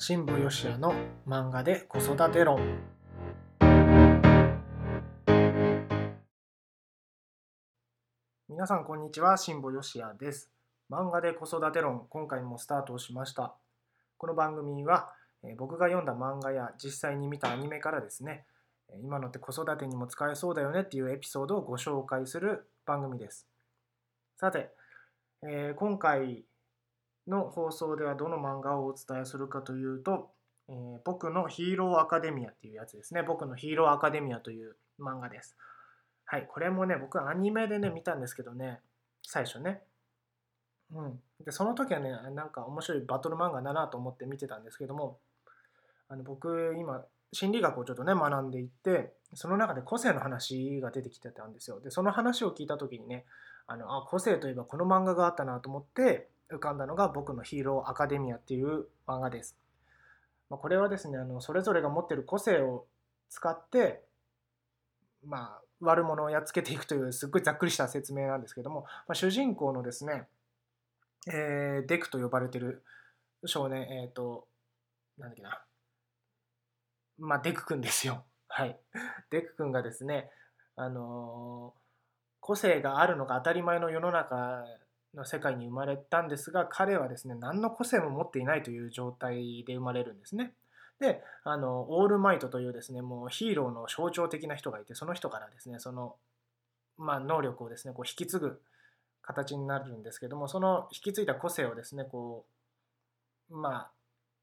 新保義也の漫画で子育て論。皆さんこんにちは新保義也です。漫画で子育て論今回もスタートをしました。この番組はえ僕が読んだ漫画や実際に見たアニメからですねえ今のって子育てにも使えそうだよねっていうエピソードをご紹介する番組です。さて、えー今回の放送ではどの漫画をお伝えするかというと、えー僕のヒーローアカデミアっていうやつですね。僕のヒーローアカデミアという漫画です。はい、これもね、僕はアニメでね、見たんですけどね、最初ね。うん。で、その時はね、なんか面白いバトル漫画だなと思って見てたんですけども、あの僕、今、心理学をちょっとね、学んでいって、その中で個性の話が出てきてたんですよ。で、その話を聞いた時にね、あのあ個性といえばこの漫画があったなと思って浮かんだのが僕のヒーローアカデミアっていう漫画です。まあ、これはですねあのそれぞれが持ってる個性を使ってまあ悪者をやっつけていくというすっごいざっくりした説明なんですけども、まあ、主人公のですね、えーデクと呼ばれてる少年えっ、となんだっけな。まあデク君ですよ。はい。デク君がですねあのー個性があるのが当たり前の世の中の世界に生まれたんですが彼はですね何の個性も持っていないという状態で生まれるんですね。であのオールマイトというですねもうヒーローの象徴的な人がいてその人からですねその、まあ、能力をですねこう引き継ぐ形になるんですけどもその引き継いだ個性をですねこうまあ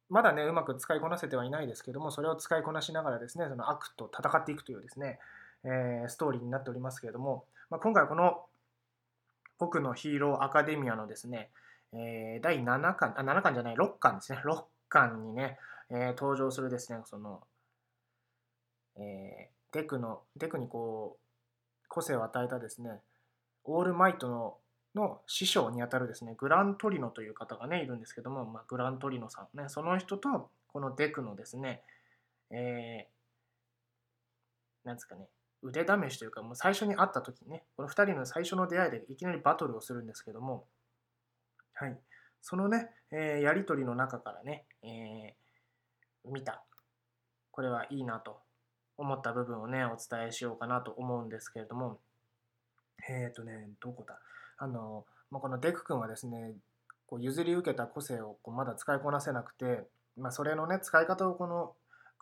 まだねうまく使いこなせてはいないですけどもそれを使いこなしながらですねその悪と戦っていくというですね、えーストーリーになっておりますけれども、まあ、今回この僕のヒーローアカデミアのですね、えー第7巻、あ、7巻じゃない、6巻ですね。6巻にね、えー登場するですね、その、えーデクの、デクにこう、個性を与えたですね、オールマイトのの師匠にあたるですね、グラントリノという方がね、いるんですけども、まあ、グラントリノさんね、その人と、このデクのですね、えーなんですかね、腕試しというか、もう最初に会った時にね、この2人の最初の出会いでいきなりバトルをするんですけども、はい、そのね、えーやり取りの中からね、えー見た、これはいいなと思った部分をね、お伝えしようかなと思うんですけれども、えっ、とね、どこだ？あの、まあ、このデク君はですね、こう譲り受けた個性をこうまだ使いこなせなくて、まあ、それのね、使い方をこの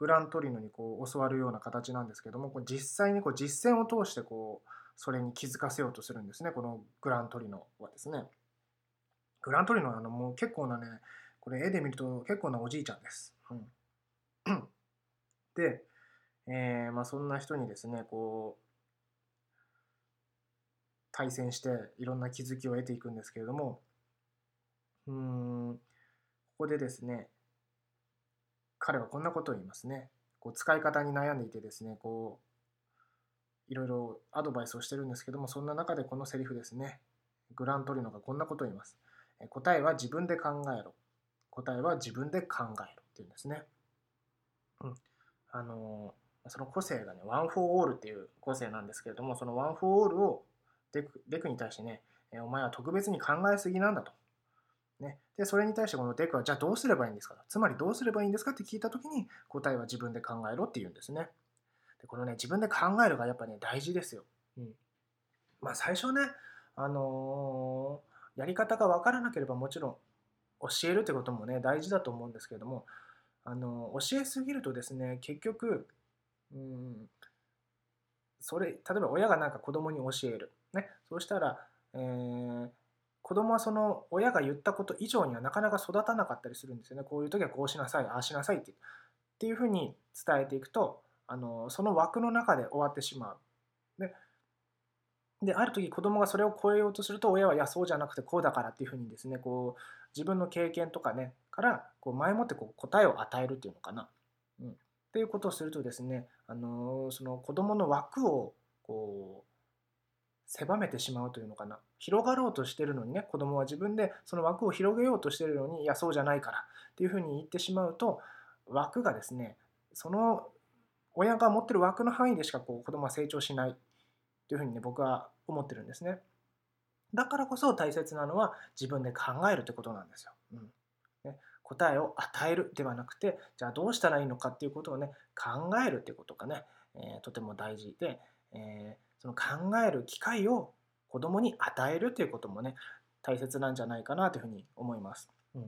グラントリノにこう教わるような形なんですけどもこう実際にこう実践を通してこうそれに気づかせようとするんですね。このグラントリノはですね。グラントリノはあのもう結構なねこれ絵で見ると結構なおじいちゃんです、うん、で、えーまあ、そんな人にですねこう対戦していろんな気づきを得ていくんですけれどもうんここでですね彼はこんなことを言いますね。こう使い方に悩んでいてですね、こう、いろいろアドバイスをしてるんですけども、そんな中でこのセリフですね。グラントリノがこんなことを言います。え答えは自分で考えろ。答えは自分で考えろっていうんですね。うん。あのーその個性がね、ワン・フォー・オールっていう個性なんですけれども、そのワン・フォー・オールをデクに対してね、えお前は特別に考えすぎなんだと。ね、でそれに対してこのデクはじゃあどうすればいいんですかつまりどうすればいいんですかって聞いた時に答えは自分で考えろって言うんですね。でこのね自分で考えるがやっぱね大事ですよ。うん、まあ最初ね、あのーやり方が分からなければもちろん教えるってこともね大事だと思うんですけれども、あのー教えすぎるとですね結局、うん、それ例えば親がなんか子供に教える、ね、そうしたら、えー子供はその親が言ったこと以上にはなかなか育たなかったりするんですよね。こういう時はこうしなさい、ああしなさいってっていうふうに伝えていくと、あのその枠の中で終わってしまう。で、である時子供がそれを超えようとすると、親はいや、そうじゃなくてこうだからっていうふうにですね、こう自分の経験とかね、からこう前もってこう答えを与えるっていうのかな。うん、っていうことをするとですね、あのその子供の枠をこう狭めてしまうというのかな。広がろうとしてるのにね子供は自分でその枠を広げようとしてるのにいやそうじゃないからっていうふうに言ってしまうと枠がですねその親が持ってる枠の範囲でしかこう子供は成長しないというふうにね僕は思ってるんですね。だからこそ大切なのは自分で考えるってことなんですよ、うん。ね、答えを与えるではなくてじゃあどうしたらいいのかっていうことをね考えるっていうことがね、えー、とても大事で、えー、その考える機会を子供に与えるっていうこともね大切なんじゃないかなというふうに思います。うん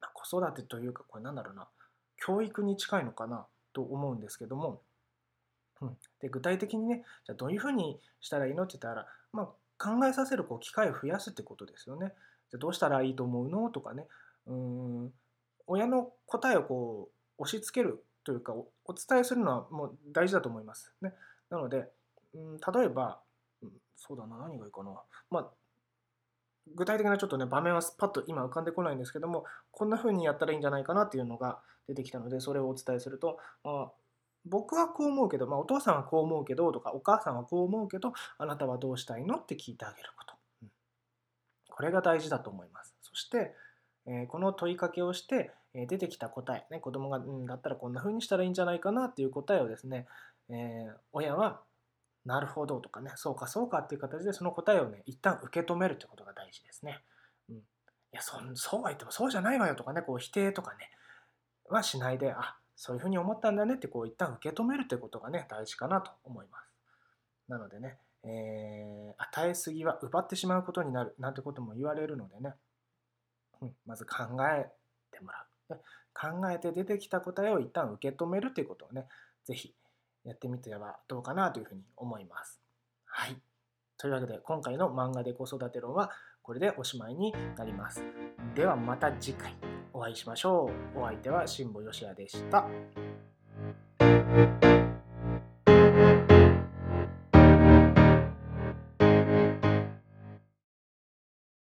まあ、子育てというかこれなんだろうな教育に近いのかなと思うんですけども、うん、で具体的にねじゃあどういうふうにしたらいいのって言ったら、まあ、考えさせるこう機会を増やすってことですよね。じゃどうしたらいいと思うのとかねうん親の答えをこう押し付けるというかお伝えするのはもう大事だと思います。ね、なので、うん、例えば、うん、そうだな何がいいかな。まあ具体的なちょっとね場面はスパッと今浮かんでこないんですけどもこんな風にやったらいいんじゃないかなっていうのが出てきたのでそれをお伝えすると、まあ、僕はこう思うけど、まあ、お父さんはこう思うけどとかお母さんはこう思うけどあなたはどうしたいのって聞いてあげること、これが大事だと思います。そして、え、この問いかけをして、え、出てきた答え、ね、子供が、うん、だったらこんな風にしたらいいんじゃないかなっていう答えをですね、えー、親はなるほどとかね、そうかそうかっていう形でその答えをね、一旦受け止めるということが大事ですね。うん、いやそ、そうは言ってもそうじゃないわよとかね、こう否定とかね、はしないで、あ、そういうふうに思ったんだねってこう一旦受け止めるということがね、大事かなと思います。なのでね、えー、与えすぎは奪ってしまうことになるなんてことも言われるのでね、うん、まず考えてもらう。考えて出てきた答えを一旦受け止めるということをね、ぜひやってみてはどうかなというふうに思います。はい。というわけで今回の漫画で子育て論はこれでおしまいになります。ではまた次回お会いしましょう。お相手は辛坊よしやでした。